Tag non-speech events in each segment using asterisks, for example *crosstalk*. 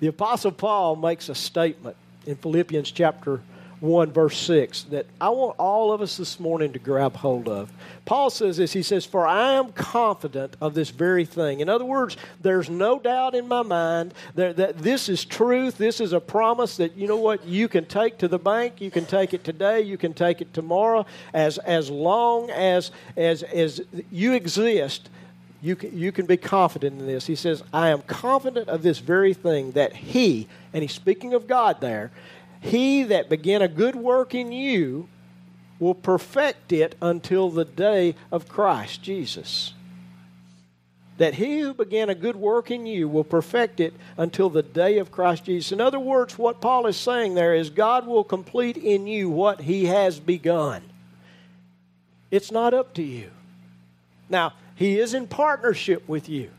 The Apostle Paul makes a statement in Philippians chapter 1, verse 6, that I want all of us this morning to grab hold of. Paul says this He says, For I am confident of this very thing. In other words, there's no doubt in my mind that, that this is truth. This is a promise that, you know what, you can take to the bank. You can take it today. You can take it tomorrow. As, as long as, as, as you exist, you can, you can be confident in this. He says, I am confident of this very thing that He, and he's speaking of God there, he that began a good work in you will perfect it until the day of Christ Jesus. That he who began a good work in you will perfect it until the day of Christ Jesus. In other words, what Paul is saying there is God will complete in you what he has begun. It's not up to you. Now, he is in partnership with you,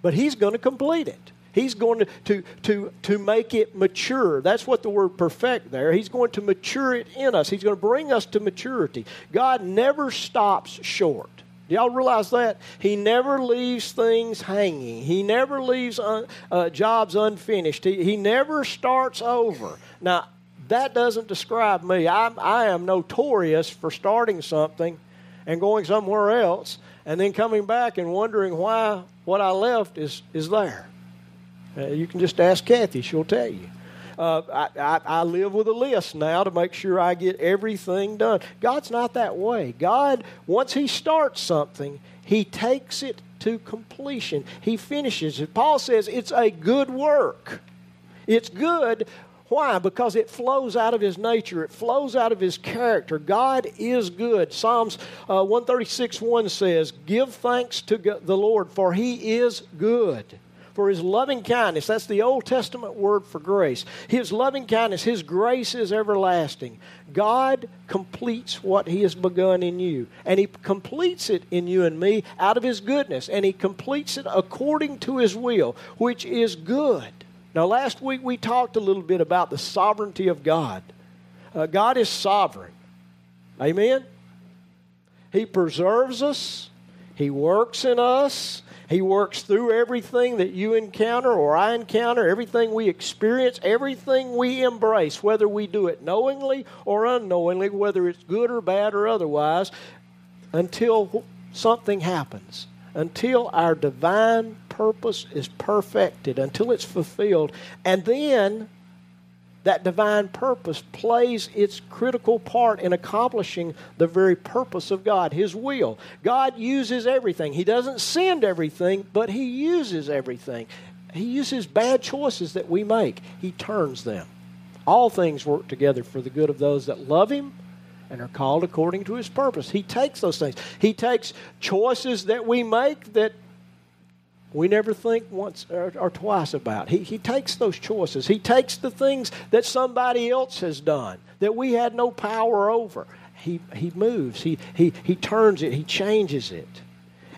but he's going to complete it. He's going to, to, to, to make it mature. That's what the word perfect there. He's going to mature it in us. He's going to bring us to maturity. God never stops short. Do y'all realize that? He never leaves things hanging. He never leaves un, uh, jobs unfinished. He, he never starts over. Now, that doesn't describe me. I'm, I am notorious for starting something and going somewhere else and then coming back and wondering why what I left is, is there. Uh, you can just ask Kathy, she'll tell you. Uh, I, I, I, live with a list now to make sure I get everything done. God's not that way. God, once He starts something, He takes it to completion. He finishes it. Paul says it's a good work. It's good. Why? Because it flows out of His nature, it flows out of His character. God is good. Psalms uh, 136 1 says, Give thanks to the Lord, for He is good for his loving kindness. That's the Old Testament word for grace. His loving kindness, his grace is everlasting. God completes what he has begun in you. And he completes it in you and me out of his goodness. And he completes it according to his will, which is good. Now, last week we talked a little bit about the sovereignty of God. Uh, God is sovereign. Amen? He preserves us, He works in us, he works through everything that you encounter or I encounter, everything we experience, everything we embrace, whether we do it knowingly or unknowingly, whether it's good or bad or otherwise, until something happens, until our divine purpose is perfected, until it's fulfilled. And then that divine purpose plays its critical part in accomplishing the very purpose of God, His will. God uses everything. He doesn't send everything, but He uses everything. He uses bad choices that we make, He turns them. All things work together for the good of those that love Him and are called according to His purpose. He takes those things. He takes choices that we make that we never think once or, or, twice about. He, he takes those choices. He takes the things that somebody else has done that we had no power over. He, he moves, he, he, he turns it, he changes it.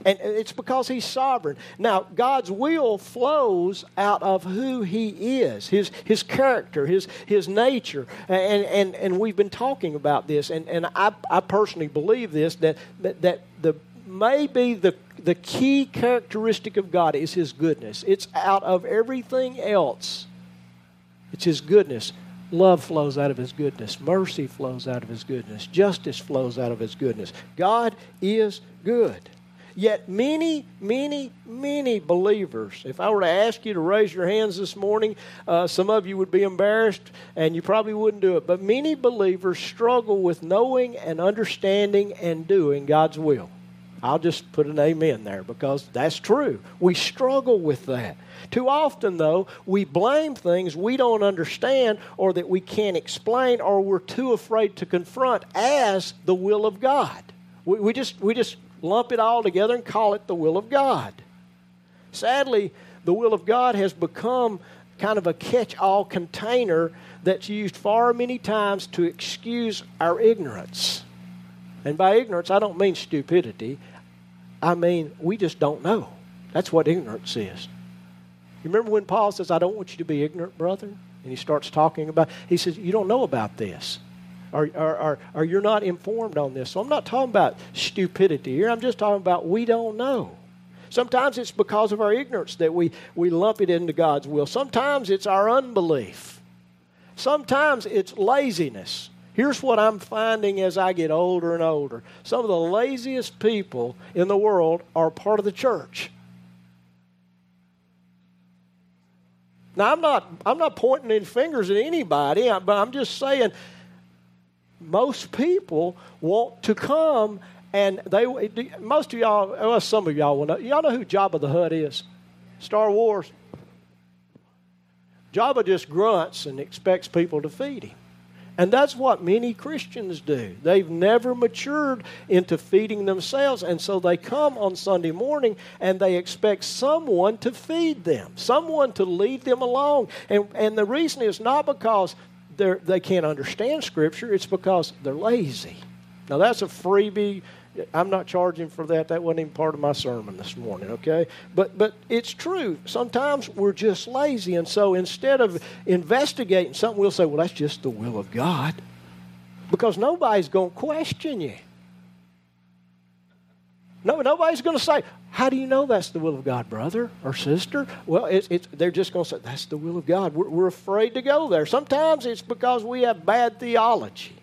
And it's because he's sovereign. Now, God's will flows out of who he is, his, his character, his, his nature. And, and, and we've been talking about this, and, and I, I personally believe this that, that, that the maybe the, the key characteristic of God is His goodness. It's out of everything else, it's His goodness. Love flows out of His goodness. Mercy flows out of His goodness. Justice flows out of His goodness. God is good. Yet, many, many, many believers, if I were to ask you to raise your hands this morning, uh, some of you would be embarrassed and you probably wouldn't do it. But many believers struggle with knowing and understanding and doing God's will. I'll just put an amen there because that's true. We struggle with that. Too often, though, we blame things we don't understand or that we can't explain or we're too afraid to confront as the will of God. We, we, just, we just lump it all together and call it the will of God. Sadly, the will of God has become kind of a catch all container that's used far many times to excuse our ignorance. And by ignorance, I don't mean stupidity. I mean, we just don't know. That's what ignorance is. You remember when Paul says, I don't want you to be ignorant, brother? And he starts talking about, he says, You don't know about this. Or, or, or, or you're not informed on this. So I'm not talking about stupidity here. I'm just talking about we don't know. Sometimes it's because of our ignorance that we, we lump it into God's will. Sometimes it's our unbelief. Sometimes it's laziness. Here's what I'm finding as I get older and older some of the laziest people in the world are part of the church. Now, I'm not, I'm not pointing any fingers at anybody, but I'm just saying most people want to come and they most of y'all well some of y'all will know y'all know who Jabba the Hutt is Star Wars Jabba just grunts and expects people to feed him and that's what many Christians do. They've never matured into feeding themselves. And so they come on Sunday morning and they expect someone to feed them, someone to lead them along. And, and the reason is not because they can't understand Scripture, it's because they're lazy. Now, that's a freebie I'm not charging for that. That wasn't even part of my sermon this morning, okay? But but it's true. Sometimes we're just lazy, and so instead of investigating something, we'll say, "Well, that's just the will of God," because nobody's going to question you. No, nobody's going to say, "How do you know that's the will of God, brother or sister?" Well, it's, it's, they're just going to say, "That's the will of God." We're, we're afraid to go there. Sometimes it's because we have bad theology.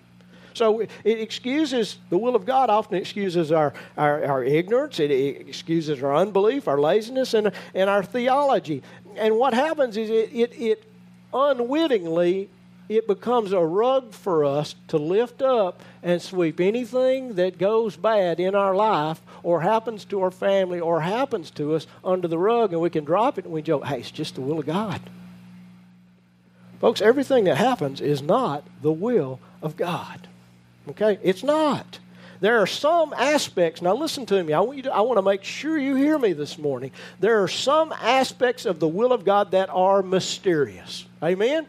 So it excuses, the will of God often excuses our, our, our ignorance, it excuses our unbelief, our laziness, and, and our theology. And what happens is it, it, it unwittingly it becomes a rug for us to lift up and sweep anything that goes bad in our life or happens to our family or happens to us under the rug and we can drop it and we joke, hey, it's just the will of God. Folks, everything that happens is not the will of God. Okay? It's not. There are some aspects, now listen to me, I want, you to, I want to make sure you hear me this morning. There are some aspects of the will of God that are mysterious. Amen?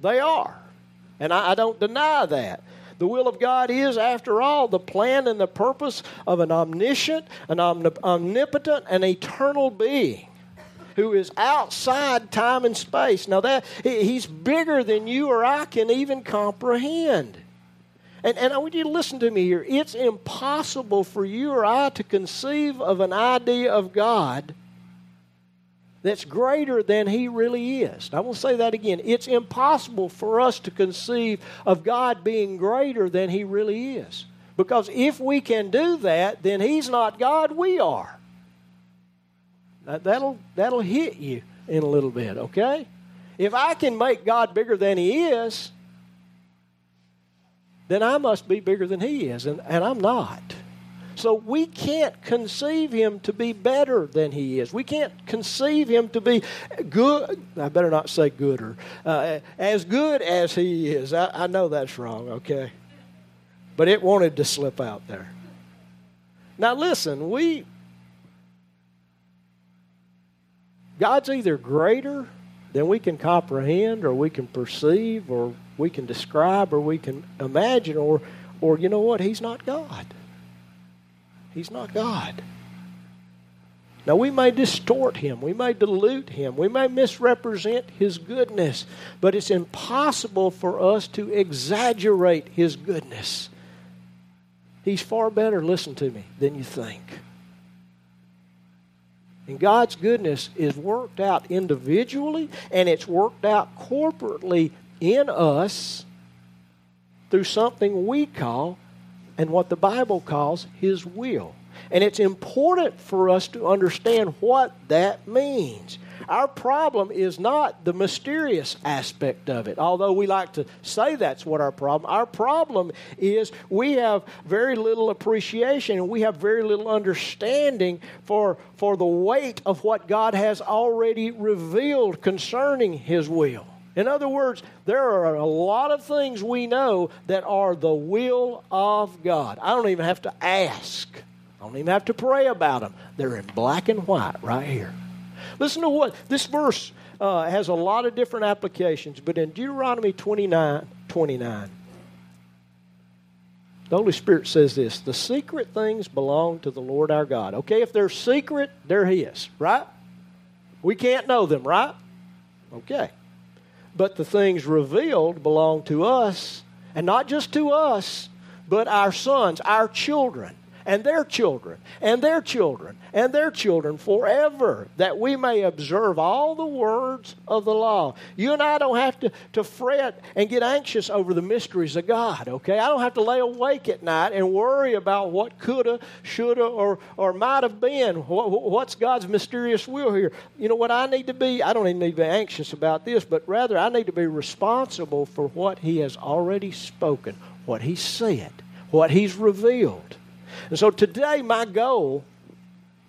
They are. And I, I don't deny that. The will of God is, after all, the plan and the purpose of an omniscient, an omnipotent, and eternal being who is outside time and space. Now that he's bigger than you or I can even comprehend. And, and I want you to listen to me here. It's impossible for you or I to conceive of an idea of God that's greater than He really is. I will say that again. It's impossible for us to conceive of God being greater than He really is. Because if we can do that, then He's not God, we are. That'll, that'll hit you in a little bit, okay? If I can make God bigger than He is, then I must be bigger than he is, and, and I'm not. So we can't conceive him to be better than he is. We can't conceive him to be good. I better not say gooder. Uh, as good as he is. I, I know that's wrong, okay? But it wanted to slip out there. Now listen, we. God's either greater than we can comprehend or we can perceive or we can describe or we can imagine, or, or you know what? He's not God. He's not God. Now, we may distort him, we may dilute him, we may misrepresent his goodness, but it's impossible for us to exaggerate his goodness. He's far better, listen to me, than you think. And God's goodness is worked out individually and it's worked out corporately in us through something we call and what the Bible calls His will. And it's important for us to understand what that means. Our problem is not the mysterious aspect of it, although we like to say that's what our problem. Our problem is we have very little appreciation and we have very little understanding for, for the weight of what God has already revealed concerning His will. In other words, there are a lot of things we know that are the will of God. I don't even have to ask. I don't even have to pray about them. They're in black and white right here. Listen to what this verse uh, has a lot of different applications, but in Deuteronomy 29 29, the Holy Spirit says this the secret things belong to the Lord our God. Okay, if they're secret, they're His, right? We can't know them, right? Okay. But the things revealed belong to us, and not just to us, but our sons, our children, and their children, and their children, and their children forever, that we may observe all the words of the law. You and I don't have to, to fret and get anxious over the mysteries of God, okay? I don't have to lay awake at night and worry about what coulda, shoulda, or, or might have been. What, what's God's mysterious will here? You know what I need to be? I don't even need to be anxious about this, but rather I need to be responsible for what He has already spoken, what He said, what He's revealed. And so today, my goal,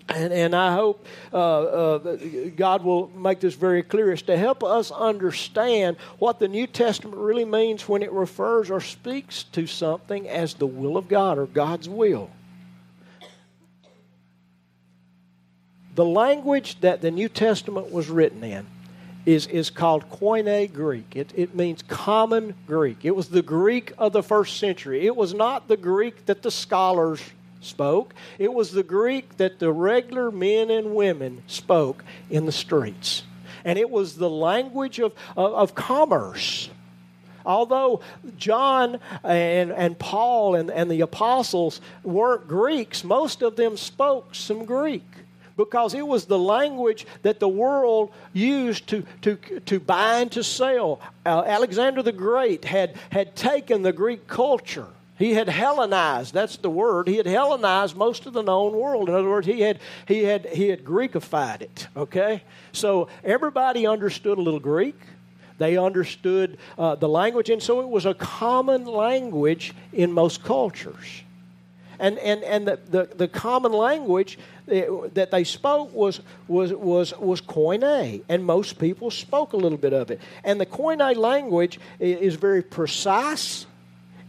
and, and I hope uh, uh, God will make this very clear, is to help us understand what the New Testament really means when it refers or speaks to something as the will of God or God's will. The language that the New Testament was written in is, is called Koine Greek. It, it means common Greek. It was the Greek of the first century. It was not the Greek that the scholars spoke, it was the Greek that the regular men and women spoke in the streets. And it was the language of, of, of commerce. Although John and, and Paul and, and the apostles weren't Greeks, most of them spoke some Greek because it was the language that the world used to, to, to buy and to sell. Uh, Alexander the Great had, had taken the Greek culture. He had Hellenized, that's the word. He had Hellenized most of the known world. In other words, he had, he had, he had Greekified it, okay? So everybody understood a little Greek. They understood uh, the language, and so it was a common language in most cultures. And, and, and the, the, the common language that they spoke was, was, was, was Koine, and most people spoke a little bit of it. And the Koine language is very precise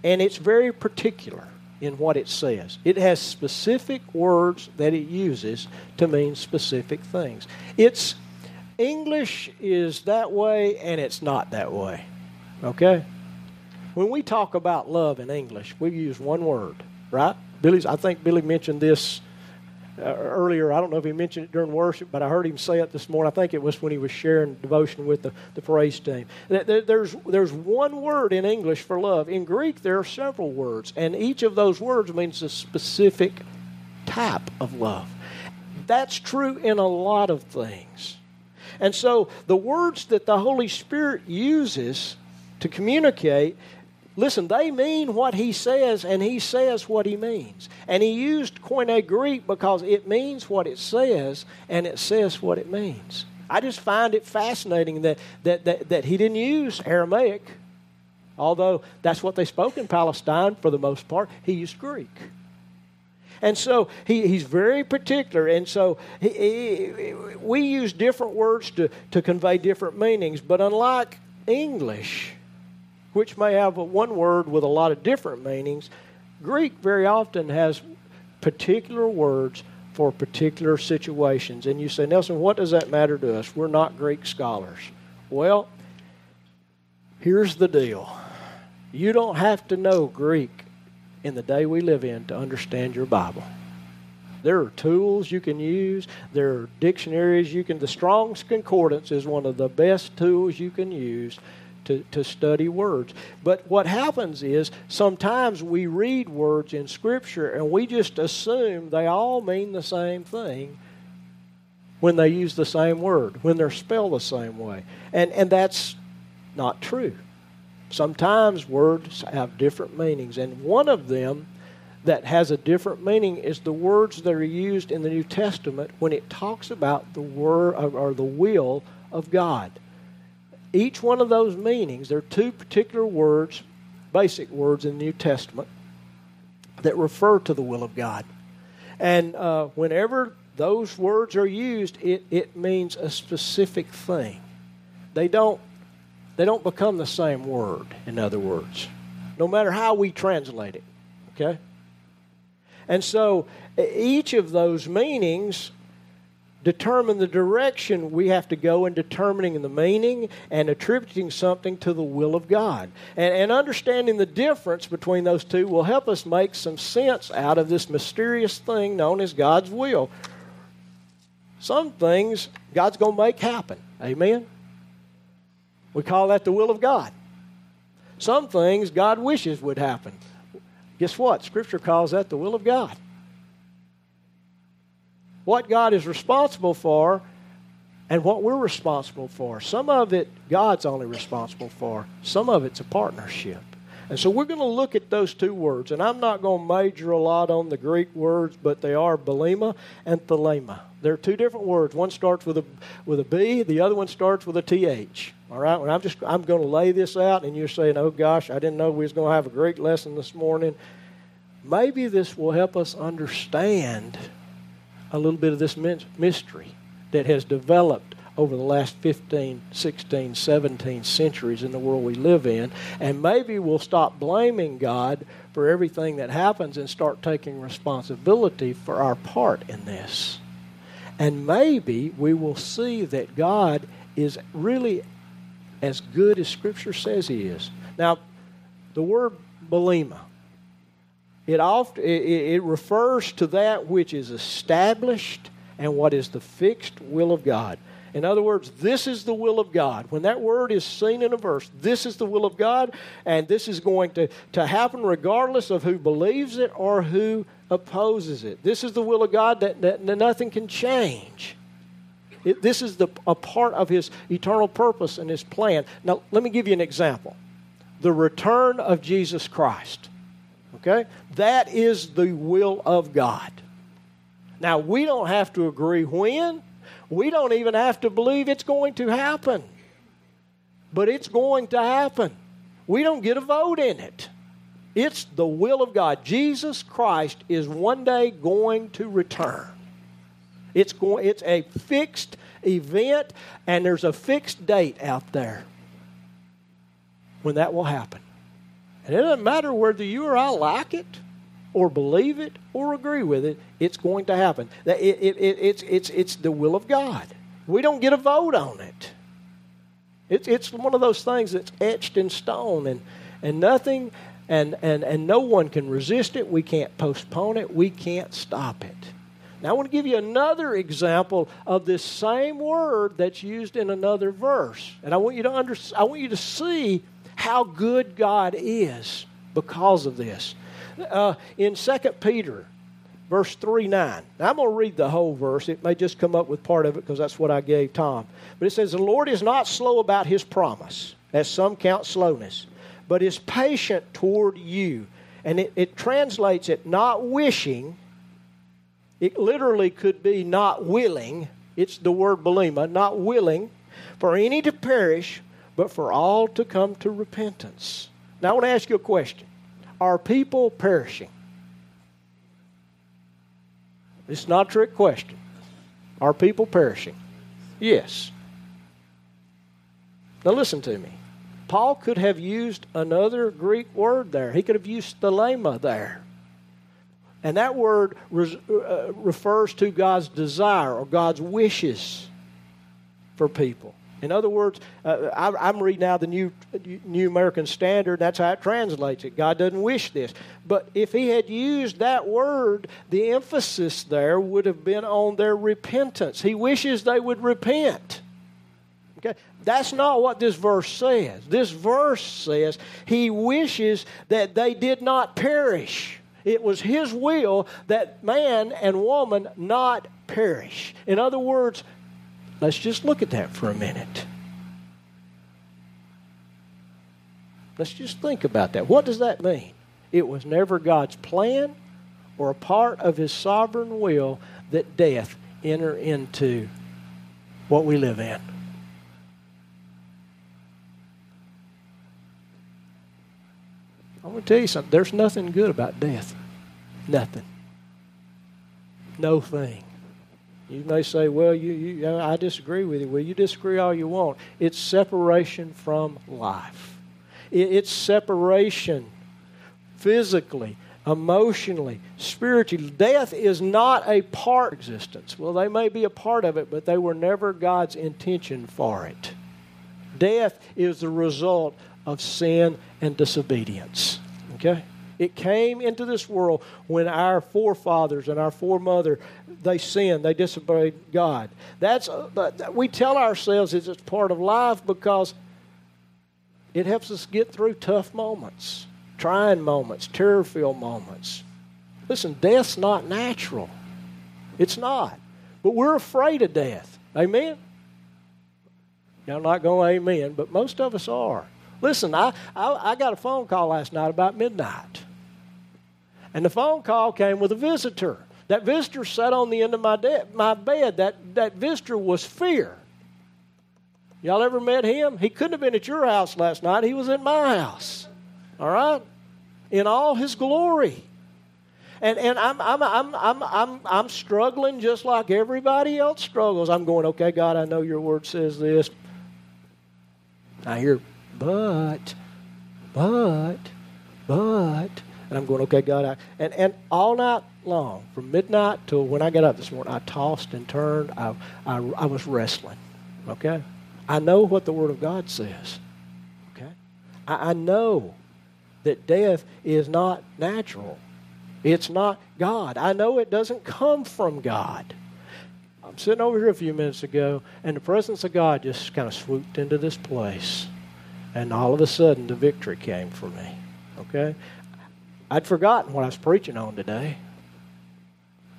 and it's very particular in what it says. It has specific words that it uses to mean specific things. It's English is that way and it's not that way. Okay? When we talk about love in English, we use one word, right? Billy's I think Billy mentioned this uh, earlier. I don't know if he mentioned it during worship, but I heard him say it this morning. I think it was when he was sharing devotion with the, the praise team. There's, there's one word in English for love. In Greek, there are several words, and each of those words means a specific type of love. That's true in a lot of things. And so the words that the Holy Spirit uses to communicate Listen, they mean what he says, and he says what he means. And he used Koine Greek because it means what it says, and it says what it means. I just find it fascinating that, that, that, that he didn't use Aramaic, although that's what they spoke in Palestine for the most part. He used Greek. And so he, he's very particular. And so he, he, we use different words to, to convey different meanings. But unlike English, which may have one word with a lot of different meanings, Greek very often has particular words for particular situations. And you say, Nelson, what does that matter to us? We're not Greek scholars. Well, here's the deal you don't have to know Greek in the day we live in to understand your Bible. There are tools you can use. There are dictionaries you can. The Strong's Concordance is one of the best tools you can use to, to study words. But what happens is sometimes we read words in Scripture and we just assume they all mean the same thing when they use the same word, when they're spelled the same way. And, and that's not true. Sometimes words have different meanings, and one of them that has a different meaning is the words that are used in the New Testament when it talks about the word or the will of God each one of those meanings, there are two particular words, basic words in the New Testament, that refer to the will of God. And uh, whenever those words are used, it, it means a specific thing. They don't, they don't become the same word, in other words, no matter how we translate it. Okay? And so each of those meanings determine the direction we have to go in determining the meaning and attributing something to the will of God. And, and, understanding the difference between those two will help us make some sense out of this mysterious thing known as God's will. Some things God's going to make happen. Amen? We call that the will of God. Some things God wishes would happen. Guess what? Scripture calls that the will of God. What God is responsible for and what we're responsible for. Some of it God's only responsible for, some of it's a partnership. And so we're going to look at those two words. And I'm not going to major a lot on the Greek words, but they are belema and thelema. They're two different words. One starts with a with a B, the other one starts with a TH. All right? I'm just I'm going to lay this out and you're saying, "Oh gosh, I didn't know we was going to have a Greek lesson this morning." Maybe this will help us understand a little bit of this mystery that has developed over the last 15, 16, 17 centuries in the world we live in. And maybe we'll stop blaming God for everything that happens and start taking responsibility for our part in this. And maybe we will see that God is really as good as Scripture says He is. Now, the word belema, it, often, it, it refers to that which is established and what is the fixed will of God. In other words, this is the will of God. When that word is seen in a verse, this is the will of God, and this is going to, to happen regardless of who believes it or who opposes it. This is the will of God that, that, that nothing can change. It, this is the, a part of His eternal purpose and His plan. Now, let me give you an example the return of Jesus Christ. Okay? That is the will of God. Now, we don't have to agree when, we don't even have to believe it's going to happen. But it's going to happen. We don't get a vote in it. It's the will of God. Jesus Christ is one day going to return. It's, going, it's a fixed event, and there's a fixed date out there when that will happen. And it doesn't matter whether you or I like it or believe it or agree with it, it's going to happen. It, it, it, it's, it's, it's the will of God. We don't get a vote on it. It's, it's one of those things that's etched in stone, and, and nothing and, and, and no one can resist it. We can't postpone it. We can't stop it. Now, I want to give you another example of this same word that's used in another verse. And I want you to, under, I want you to see how good God is because of this uh, in 2 Peter, verse 3 9. Now, I'm going to read the whole verse. It may just come up with part of it because that's what I gave Tom. But it says, The Lord is not slow about his promise, as some count slowness, but is patient toward you. And it, it translates it not wishing. It literally could be not willing. It's the word belema, not willing for any to perish, but for all to come to repentance. Now, I want to ask you a question are people perishing? It's not a trick question. Are people perishing? Yes. Now listen to me. Paul could have used another Greek word there. He could have used thelema there. And that word res, uh, refers to God's desire or God's wishes for people. In other words, uh, I, am reading now the new, new American Standard. That's how it translates it. God doesn't wish this. But if he had used that word, the emphasis there would have been on their repentance. He wishes they would repent. Okay? That's not what this verse says. This verse says he wishes that they did not perish. It was his will that man and woman not perish. In other words, Let's just look at that for a minute. Let's just think about that. What does that mean? It was never God's plan or a part of His sovereign will that death enter into what we live in. I'm going to tell you something. There's nothing good about death. Nothing. No thing. You may say, well, you, you, I disagree with you. Well, you disagree all you want. It's separation from life, it's separation physically, emotionally, spiritually. Death is not a part of existence. Well, they may be a part of it, but they were never God's intention for it. Death is the result of sin and disobedience. Okay? It came into this world when our forefathers and our foremother they sinned, they disobeyed God. That's uh, we tell ourselves it's part of life because it helps us get through tough moments, trying moments, terror-filled moments. Listen, death's not natural. It's not. But we're afraid of death. Amen? Y'all not going amen, but most of us are. Listen, I, I, I got a phone call last night about midnight. And the phone call came with a visitor. That visitor sat on the end of my, de- my bed. That, that visitor was fear. Y'all ever met him? He couldn't have been at your house last night. He was at my house. All right? In all his glory. And, and I'm, I'm, I'm, I'm, I'm, I'm struggling just like everybody else struggles. I'm going, okay, God, I know your word says this. I hear, but, but, but. And I'm going, okay, God. I, and, and all night long, from midnight till when I got up this morning, I tossed and turned. I, I, I was wrestling. Okay? I know what the Word of God says. Okay? I, I know that death is not natural. It's not God. I know it doesn't come from God. I'm sitting over here a few minutes ago, and the presence of God just kind of swooped into this place. And all of a sudden, the victory came for me. Okay? I'd forgotten what I was preaching on today.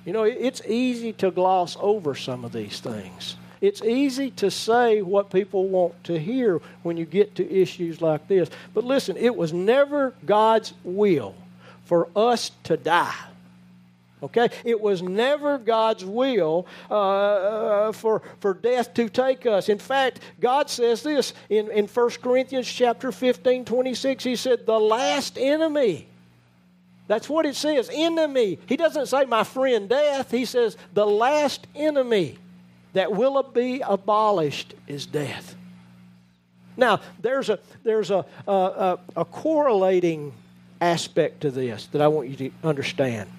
You know, it's easy to gloss over some of these things. It's easy to say what people want to hear when you get to issues like this. But listen, it was never God's will for us to die. Okay? It was never God's will uh, uh, for, for death to take us. In fact, God says this in, in 1 Corinthians chapter 15, 26. He said, The last enemy. That's what it says, enemy. He doesn't say my friend death. He says the last enemy that will be abolished is death. Now, there's a, there's a, a, a correlating aspect to this that I want you to understand.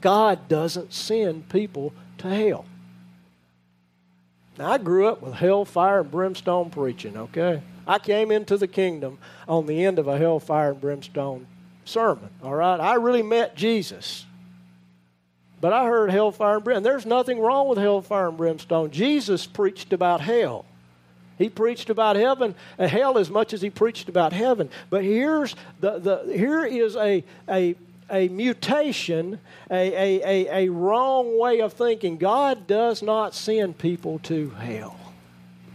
God doesn't send people to hell. Now, I grew up with hellfire and brimstone preaching, okay? I came into the kingdom on the end of a hellfire and brimstone sermon, all right? I really met Jesus. But I heard hellfire and brimstone. There's nothing wrong with hellfire and brimstone. Jesus preached about hell. He preached about heaven, hell as much as he preached about heaven. But here's the, the here is a, a, a mutation, a, a, a, a wrong way of thinking. God does not send people to hell.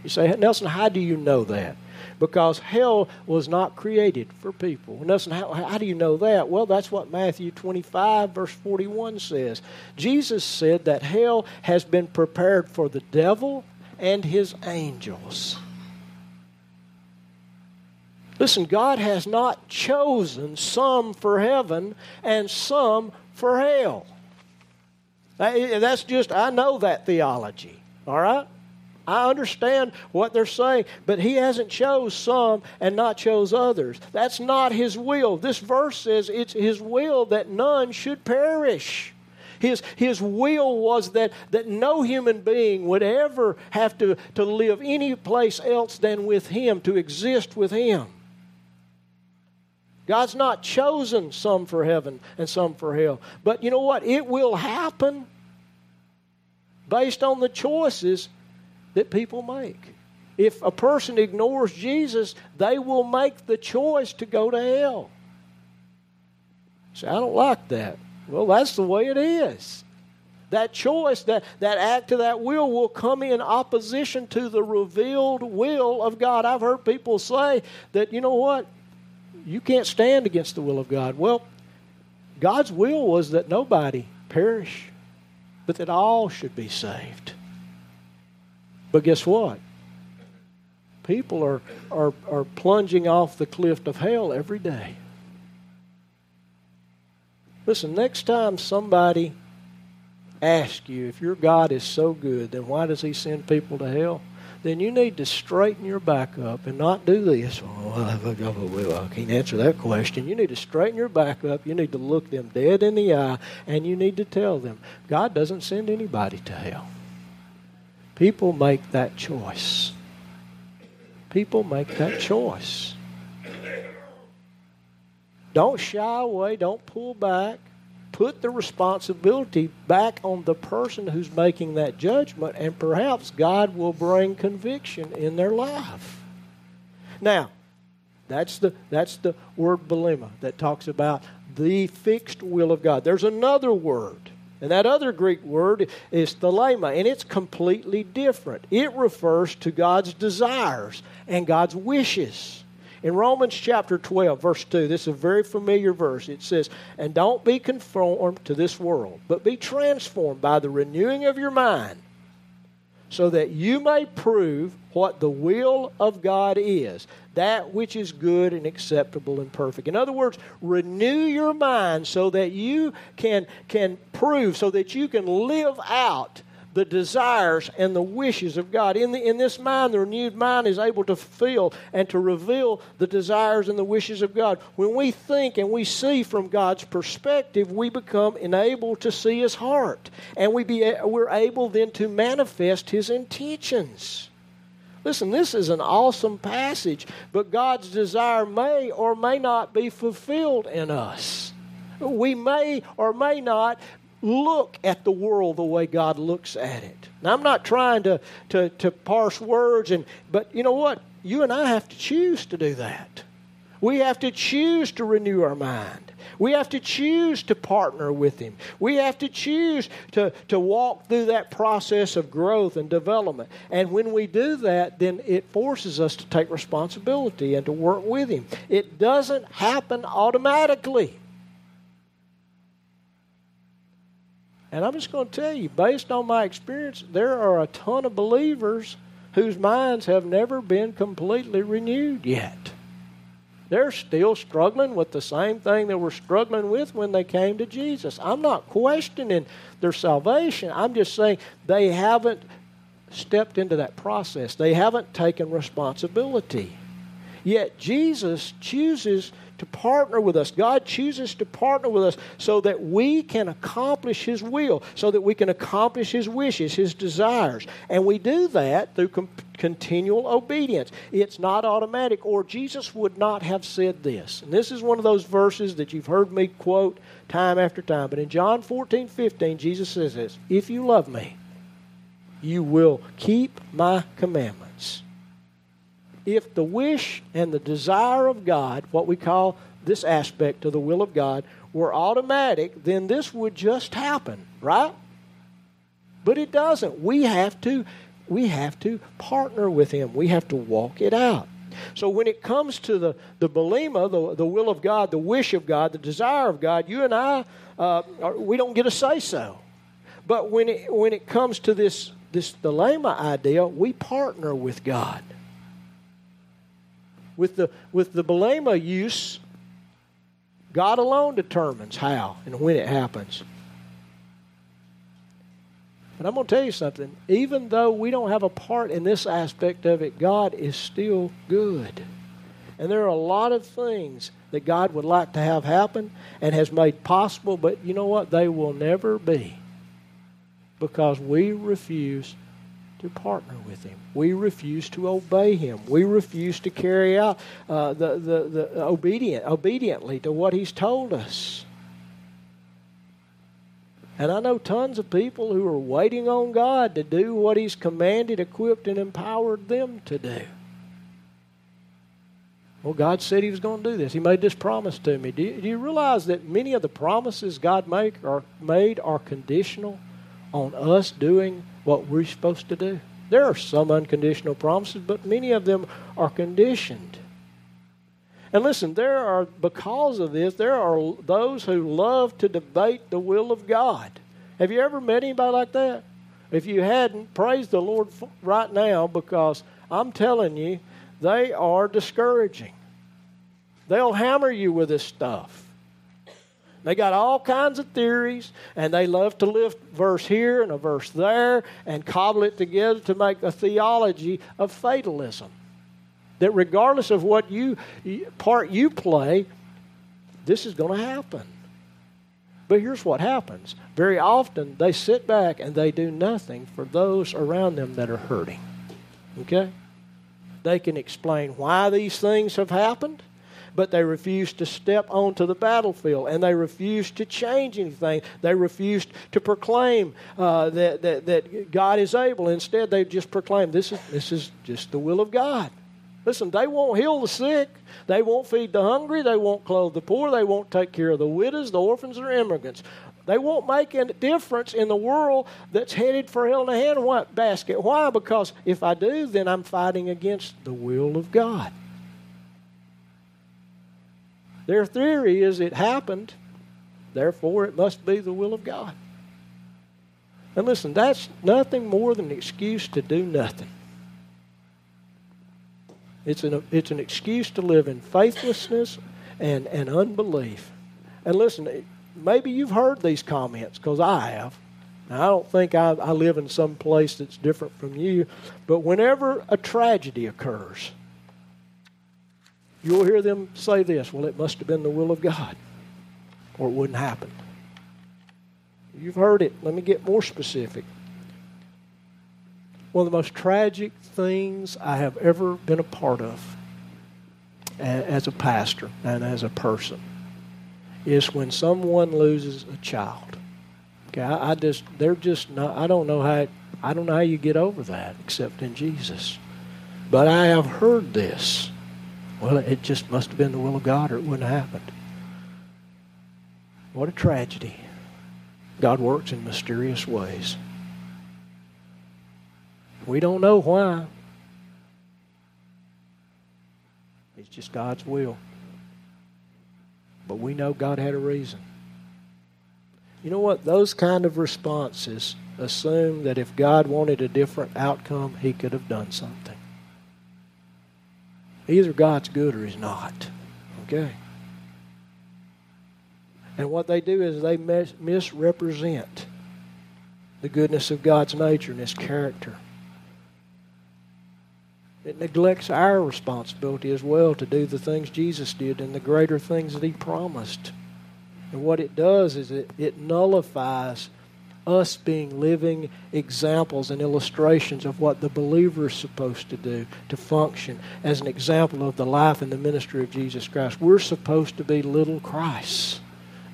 You say, Nelson, how do you know that? Because hell was not created for people. Nelson, how, how do you know that? Well, that's what Matthew 25, verse 41 says. Jesus said that hell has been prepared for the devil and his angels. Listen, God has not chosen some for heaven and some for hell. That's just, I know that theology, all right? I understand what they're saying, but he hasn't chose some and not chose others. That's not his will. This verse says it's his will that none should perish. His, his will was that, that no human being would ever have to, to live any place else than with Him, to exist with Him. God's not chosen some for heaven and some for hell. But you know what? It will happen based on the choices that people make. If a person ignores Jesus, they will make the choice to go to hell. Say, I don't like that. Well, that's the way it is. That choice, that, that act of that will, will come in opposition to the revealed will of God. I've heard people say that, you know what? You can't stand against the will of God. Well, God's will was that nobody perish, but that all should be saved. But guess what? People are, are, are plunging off the cliff of hell every day. Listen, next time somebody asks you if your God is so good, then why does he send people to hell? Then you need to straighten your back up and not do this. Oh, I can't answer that question. You need to straighten your back up. You need to look them dead in the eye and you need to tell them God doesn't send anybody to hell. People make that choice. People make that choice. Don't shy away, don't pull back. Put the responsibility back on the person who's making that judgment, and perhaps God will bring conviction in their life. Now, that's the, that's the word belima that talks about the fixed will of God. There's another word And that other Greek word is thelema, and it's completely different. It refers to God's desires and God's wishes. In Romans chapter 12, verse 2, this is a very familiar verse. It says, And don't be conformed to this world, but be transformed by the renewing of your mind, so that you may prove what the will of God is, that which is good and acceptable and perfect. In other words, renew your mind so that you can, can prove, so that you can live out the desires and the wishes of God. In, the, in this mind, the renewed mind is able to fulfill and to reveal the desires and the wishes of God. When we think and we see from God's perspective, we become enabled to see His heart. And we be, we're able then to manifest His intentions. Listen, this is an awesome passage, but God's desire may or may not be fulfilled in us. We may or may not look at the world the way God looks at it. Now, I'm not trying to, to, to parse words, and, but you know what? You and I have to choose to do that. We have to choose to renew our mind. We have to choose to partner with Him. We have to choose to, to walk through that process of growth and development. And when we do that, then it forces us to take responsibility and to work with Him. It doesn't happen automatically. And I'm just going to tell you, based on my experience, there are a ton of believers whose minds have never been completely renewed yet. They're still struggling with the same thing they were struggling with when they came to Jesus. I'm not questioning their salvation. I'm just saying they haven't stepped into that process, they haven't taken responsibility. Yet Jesus chooses to partner with us. God chooses to partner with us so that we can accomplish His will, so that we can accomplish His wishes, His desires. And we do that through com- continual obedience. It's not automatic, or Jesus would not have said this. And this is one of those verses that you've heard me quote time after time. But in John 14, 15, Jesus says this If you love me, you will keep my commandments if the wish and the desire of God, what we call this aspect of the will of God, were automatic, then this would just happen, right? But it doesn't. We have to we have to partner with him. We have to walk it out. So when it comes to the, the belima, the, the will of God, the wish of God, the desire of God, you and I, uh, we don't get a say so. But when it, when it comes to this, this thelema idea, we partner with God. With the, with the belema use, God alone determines how and when it happens. But I'm going to tell you something. Even though we don't have a part in this aspect of it, God is still good. And there are a lot of things that God would like to have happen and has made possible, but you know what? They will never be because we refuse to partner with Him. We refuse to obey Him. We refuse to carry out uh, the, the, the obedient, obediently to what He's told us. And I know tons of people who are waiting on God to do what He's commanded, equipped, and empowered them to do. Well, God said He was going to do this. He made this promise to me. Do you, do you realize that many of the promises God make are, made are conditional on us doing what we're supposed to do. There are some unconditional promises, but many of them are conditioned. And listen, there are, because of this, there are those who love to debate the will of God. Have you ever met anybody like that? If you hadn't, praise the Lord right now because I'm telling you, they are discouraging. They'll hammer you with this stuff. They got all kinds of theories, and they love to lift verse here and a verse there and cobble it together to make a theology of fatalism. That regardless of what you part you play, this is going to happen. But here's what happens. Very often they sit back and they do nothing for those around them that are hurting. Okay? They can explain why these things have happened but they refused to step onto the battlefield and they refused to change anything. They refused to proclaim uh, that, that, that God is able. Instead, they just proclaimed this is, this is just the will of God. Listen, they won't heal the sick. They won't feed the hungry. They won't clothe the poor. They won't take care of the widows, the orphans, or immigrants. They won't make a difference in the world that's headed for hell in a hand basket. Why? Because if I do, then I'm fighting against the will of God. Their theory is it happened, therefore it must be the will of God. And listen, that's nothing more than an excuse to do nothing. It's an, it's an excuse to live in faithlessness and, and unbelief. And listen, maybe you've heard these comments because I have. Now, I don't think I, I live in some place that's different from you, but whenever a tragedy occurs, you'll hear them say this well, it must have been the will of God, or it wouldn't happen. You've heard it. Let me get more specific. One of the most tragic things I have ever been a part of as a pastor and as a person is when someone loses a child. Okay, I, I just they're just not. I don't know how I don't know how you get over that except in Jesus. But I have heard this. Well, it just must have been the will of God, or it wouldn't have happened. What a tragedy. God works in mysterious ways. We don't know why. It's just God's will. But we know God had a reason. You know what? Those kind of responses assume that if God wanted a different outcome, He could have done something. Either God's good or He's not. Okay? And what they do is they mis- misrepresent the goodness of God's nature and His character. It neglects our responsibility as well to do the things Jesus did and the greater things that He promised. And what it does is it, it nullifies us being living examples and illustrations of what the believer is supposed to do to function as an example of the life and the ministry of Jesus Christ. We're supposed to be little Christ.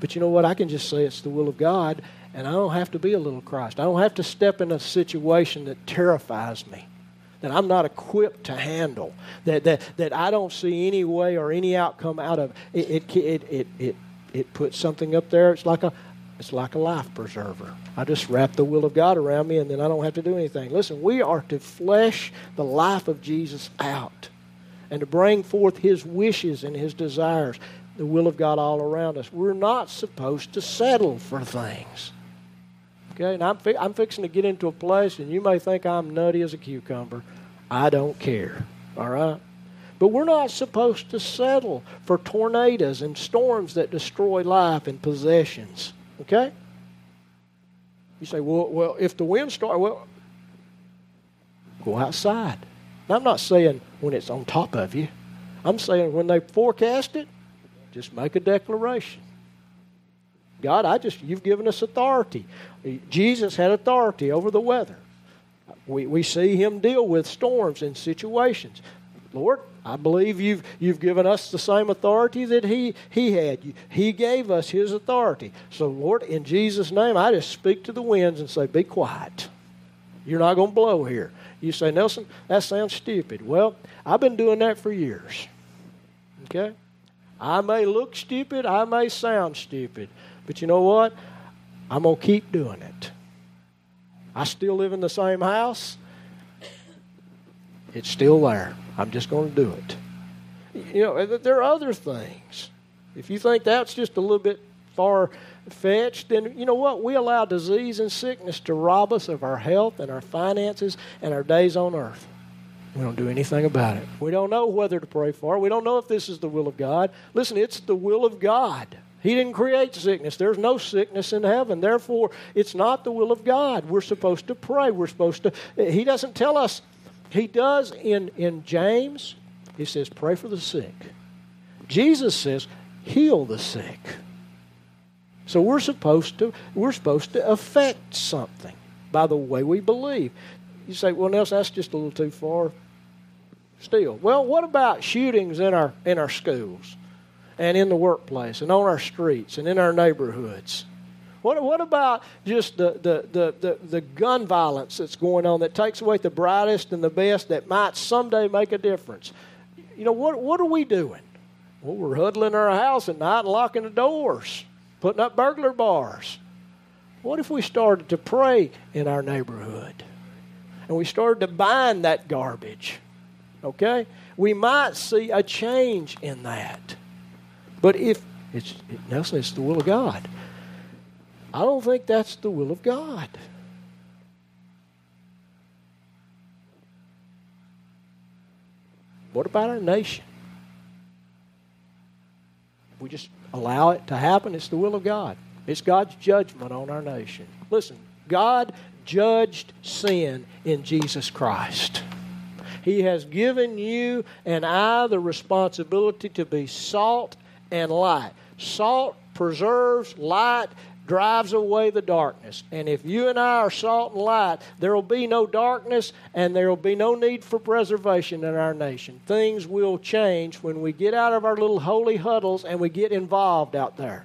But you know what? I can just say it's the will of God, and I don't have to be a little Christ. I don't have to step in a situation that terrifies me that I'm not equipped to handle, that, that, that I don't see any way or any outcome out of. It, it, it, it, it, it puts something up there. It's like a, it's like a life preserver. I just wrap the will of God around me and then I don't have to do anything. Listen, we are to flesh the life of Jesus out and to bring forth his wishes and his desires, the will of God all around us. We're not supposed to settle for things. Okay, and I'm, fi- I'm fixing to get into a place, and you may think I'm nutty as a cucumber. I don't care. All right? But we're not supposed to settle for tornadoes and storms that destroy life and possessions. Okay? You say, well, well if the wind starts, well, go outside. Now, I'm not saying when it's on top of you. I'm saying when they forecast it, just make a declaration. God, I just, you've given us authority. Jesus had authority over the weather. We, we see him deal with storms and situations. Lord, I believe you've, you've given us the same authority that he, he had. He gave us his authority. So, Lord, in Jesus' name, I just speak to the winds and say, Be quiet. You're not going to blow here. You say, Nelson, that sounds stupid. Well, I've been doing that for years. Okay? I may look stupid, I may sound stupid, but you know what? I'm going to keep doing it. I still live in the same house. It's still there. I'm just going to do it. You know, there are other things. If you think that's just a little bit far fetched, then you know what? We allow disease and sickness to rob us of our health and our finances and our days on earth. We don't do anything about it. We don't know whether to pray for. We don't know if this is the will of God. Listen, it's the will of God. He didn't create sickness. There's no sickness in heaven. Therefore, it's not the will of God. We're supposed to pray. We're supposed to. He doesn't tell us. He does in, in James. He says, pray for the sick. Jesus says, heal the sick. So we're supposed to we're supposed to affect something by the way we believe. You say, well, Nelson, that's just a little too far. Still, well, what about shootings in our in our schools? and in the workplace and on our streets and in our neighborhoods? What, what about just the, the, the, the, the gun violence that's going on that takes away the brightest and the best that might someday make a difference? You know, what, what are we doing? Well, we're huddling in our house at night and locking the doors, putting up burglar bars. What if we started to pray in our neighborhood? And we started to bind that garbage. Okay? We might see a change in that. But if it's Nelson, it's the will of God. I don't think that's the will of God. What about our nation? We just allow it to happen. It's the will of God. It's God's judgment on our nation. Listen, God judged sin in Jesus Christ. He has given you and I the responsibility to be salt and light. Salt preserves, light drives away the darkness. And if you and I are salt and light, there will be no darkness and there will be no need for preservation in our nation. Things will change when we get out of our little holy huddles and we get involved out there.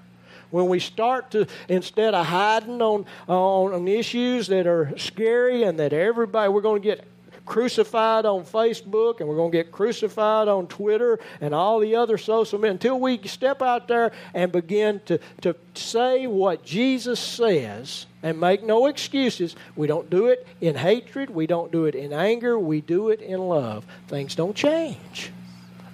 When we start to, instead of hiding on, on, on issues that are scary and that everybody, we're going to get crucified on Facebook and we're going to get crucified on Twitter and all the other social media until we step out there and begin to, to say what Jesus says and make no excuses. We don't do it in hatred, we don't do it in anger, we do it in love. Things don't change.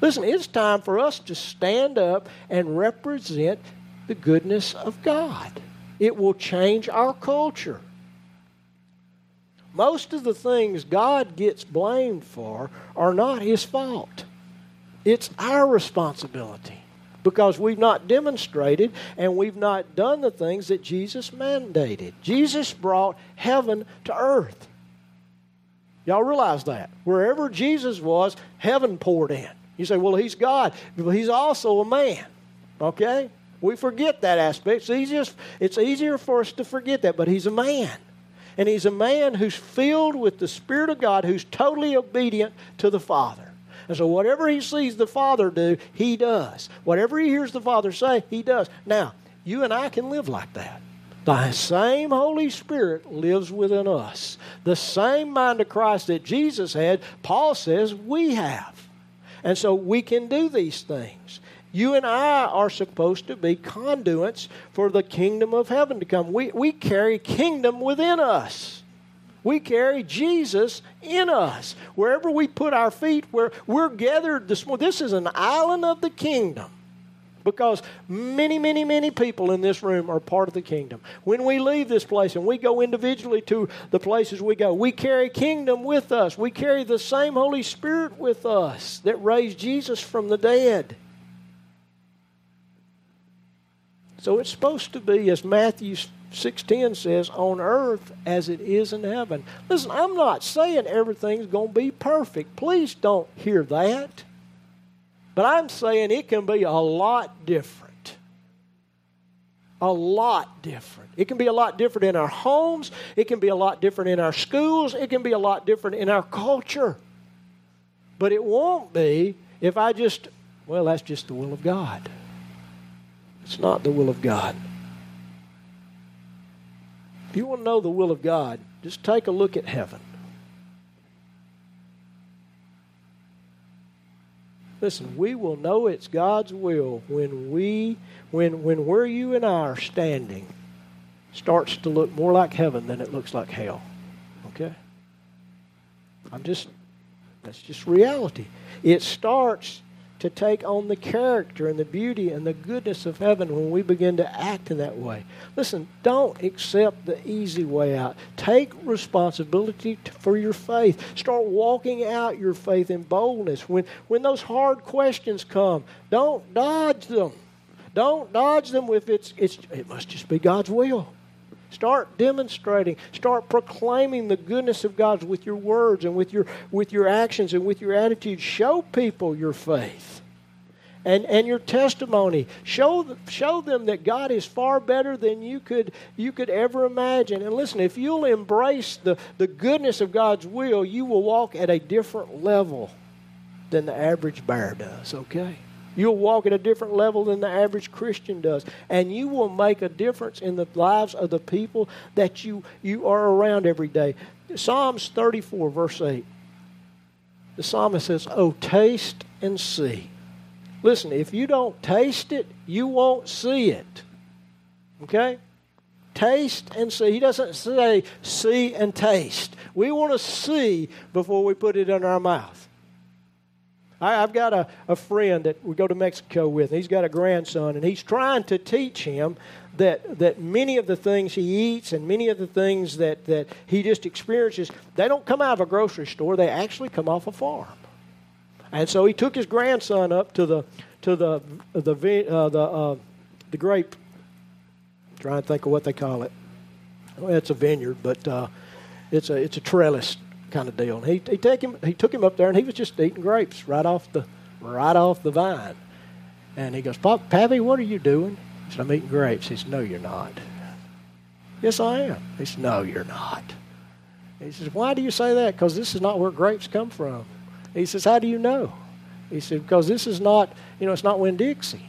Listen, it's time for us to stand up and represent the goodness of God. It will change our culture. Most of the things God gets blamed for are not His fault. It's our responsibility because we've not demonstrated and we've not done the things that Jesus mandated. Jesus brought heaven to earth. Y'all realize that? Wherever Jesus was, heaven poured in. You say, well, he's God, but he's also a man. Okay? We forget that aspect. It's, easiest, it's easier for us to forget that, but he's a man. And he's a man who's filled with the Spirit of God, who's totally obedient to the Father. And so whatever he sees the Father do, he does. Whatever he hears the Father say, he does. Now, you and I can live like that. The same Holy Spirit lives within us. The same mind of Christ that Jesus had, Paul says we have. And so we can do these things. You and I are supposed to be conduits for the kingdom of heaven to come. We, we carry kingdom within us. We carry Jesus in us. Wherever we put our feet, where we're gathered this morning, this is an island of the kingdom because many, many, many people in this room are part of the kingdom. When we leave this place and we go individually to the places we go, we carry kingdom with us. We carry the same Holy Spirit with us that raised Jesus from the dead. So it's supposed to be, as Matthew 6.10 says, on earth as it is in heaven. Listen, I'm not saying everything's going to be perfect. Please don't hear that. But I'm saying it can be a lot different. A lot different. It can be a lot different in our homes. It can be a lot different in our schools. It can be a lot different in our culture. But it won't be if I just, well, that's just the will of God. It's not the will of God. If you want to know the will of God, just take a look at heaven. Listen, we will know it's God's will when we when when where you and I are standing starts to look more like heaven than it looks like hell. Okay? I'm just that's just reality. It starts to take on the character and the beauty and the goodness of heaven when we begin to act in that way. Listen, don't accept the easy way out. Take responsibility for your faith. Start walking out your faith in boldness. When, when those hard questions come, don't dodge them. Don't dodge them if it's, it's it must just be God's will. Start demonstrating, start proclaiming the goodness of God with your words and with your, with your actions and with your attitude. Show people your faith and, and your testimony. Show, show them that God is far better than you could, you could ever imagine. And listen, if you'll embrace the, the goodness of God's will, you will walk at a different level than the average bear does, okay? You'll walk at a different level than the average Christian does. And you will make a difference in the lives of the people that you, you are around every day. Psalms 34, verse 8. The psalmist says, Oh, taste and see. Listen, if you don't taste it, you won't see it. Okay? Taste and see. He doesn't say see and taste. We want to see before we put it in our mouth. I, have got a, a friend that we go to Mexico with. And he's got a grandson, and he's trying to teach him that, that many of the things he eats and many of the things that, that he just experiences, they don't come out of a grocery store. They actually come off a farm. And so he took his grandson up to the to the the uh, the uh, the grape. Trying to think of what they call it. Well, it's a vineyard, but uh, it's a it's a trellis kind of deal. And he he take him he took him up there, and he was just eating grapes right off the right off the vine. And he goes, Pop, Pappy, what are you doing? He said, I'm eating grapes. He said, No, you're not. Yes, I am. He said, No, you're not. He says, Why do you say that? Because this is not where grapes come from. He says, How do you know? He said, Because this is not, you know, it's not Winn Dixie.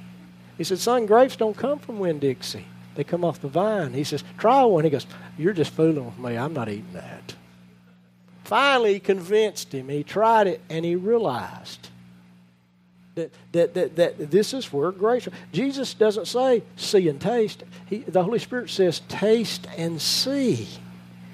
He said, Son, grapes don't come from Winn Dixie. They come off the vine. He says, Try one. He goes, You're just fooling with me. I'm not eating that. Finally, convinced him. He tried it and he realized that, that, that, that this is where grace. Jesus doesn't say see and taste. He, the Holy Spirit says taste and see.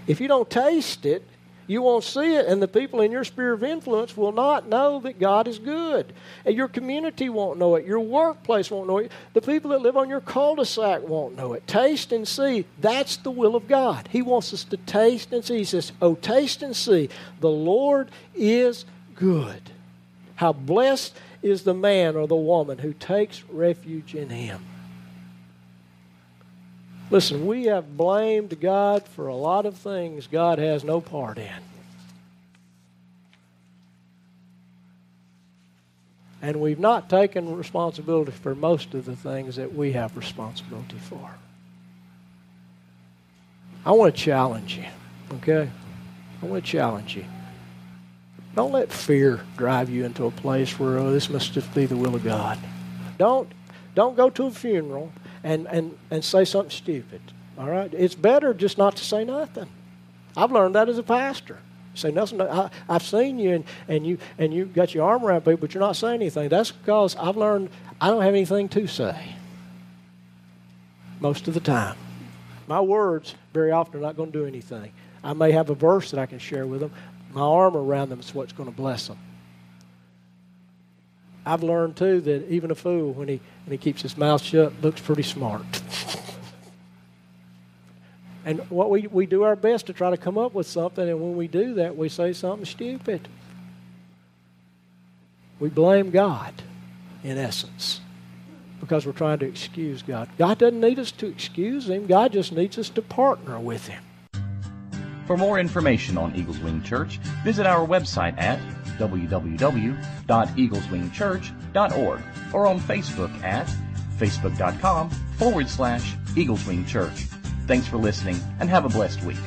If you don't taste it, you won't see it, and the people in your sphere of influence will not know that God is good. And your community won't know it. Your workplace won't know it. The people that live on your cul de sac won't know it. Taste and see. That's the will of God. He wants us to taste and see. He says, Oh, taste and see. The Lord is good. How blessed is the man or the woman who takes refuge in him. Listen, we have blamed God for a lot of things God has no part in. And we've not taken responsibility for most of the things that we have responsibility for. I want to challenge you, okay? I want to challenge you. Don't let fear drive you into a place where oh, this must just be the will of God. Don't don't go to a funeral and, and, and say something stupid. All right? It's better just not to say nothing. I've learned that as a pastor. Say nothing. I, have seen you and, and you and you got your arm around people, but you're not saying anything. That's because I've learned I don't have anything to say. Most of the time, my words very often are not going to do anything. I may have a verse that I can share with them, my arm around them is what's going to bless them. I've learned too that even a fool, when he when he keeps his mouth shut, looks pretty smart. *laughs* and what we, we do our best to try to come up with something, and when we do that, we say something stupid. We blame God, in essence, because we're trying to excuse God. God doesn't need us to excuse Him, God just needs us to partner with Him. For more information on Eagles Wing Church, visit our website at www.eagleswingchurch.org or on Facebook at facebook.com forward slash Eagles Wing Church. Thanks for listening and have a blessed week.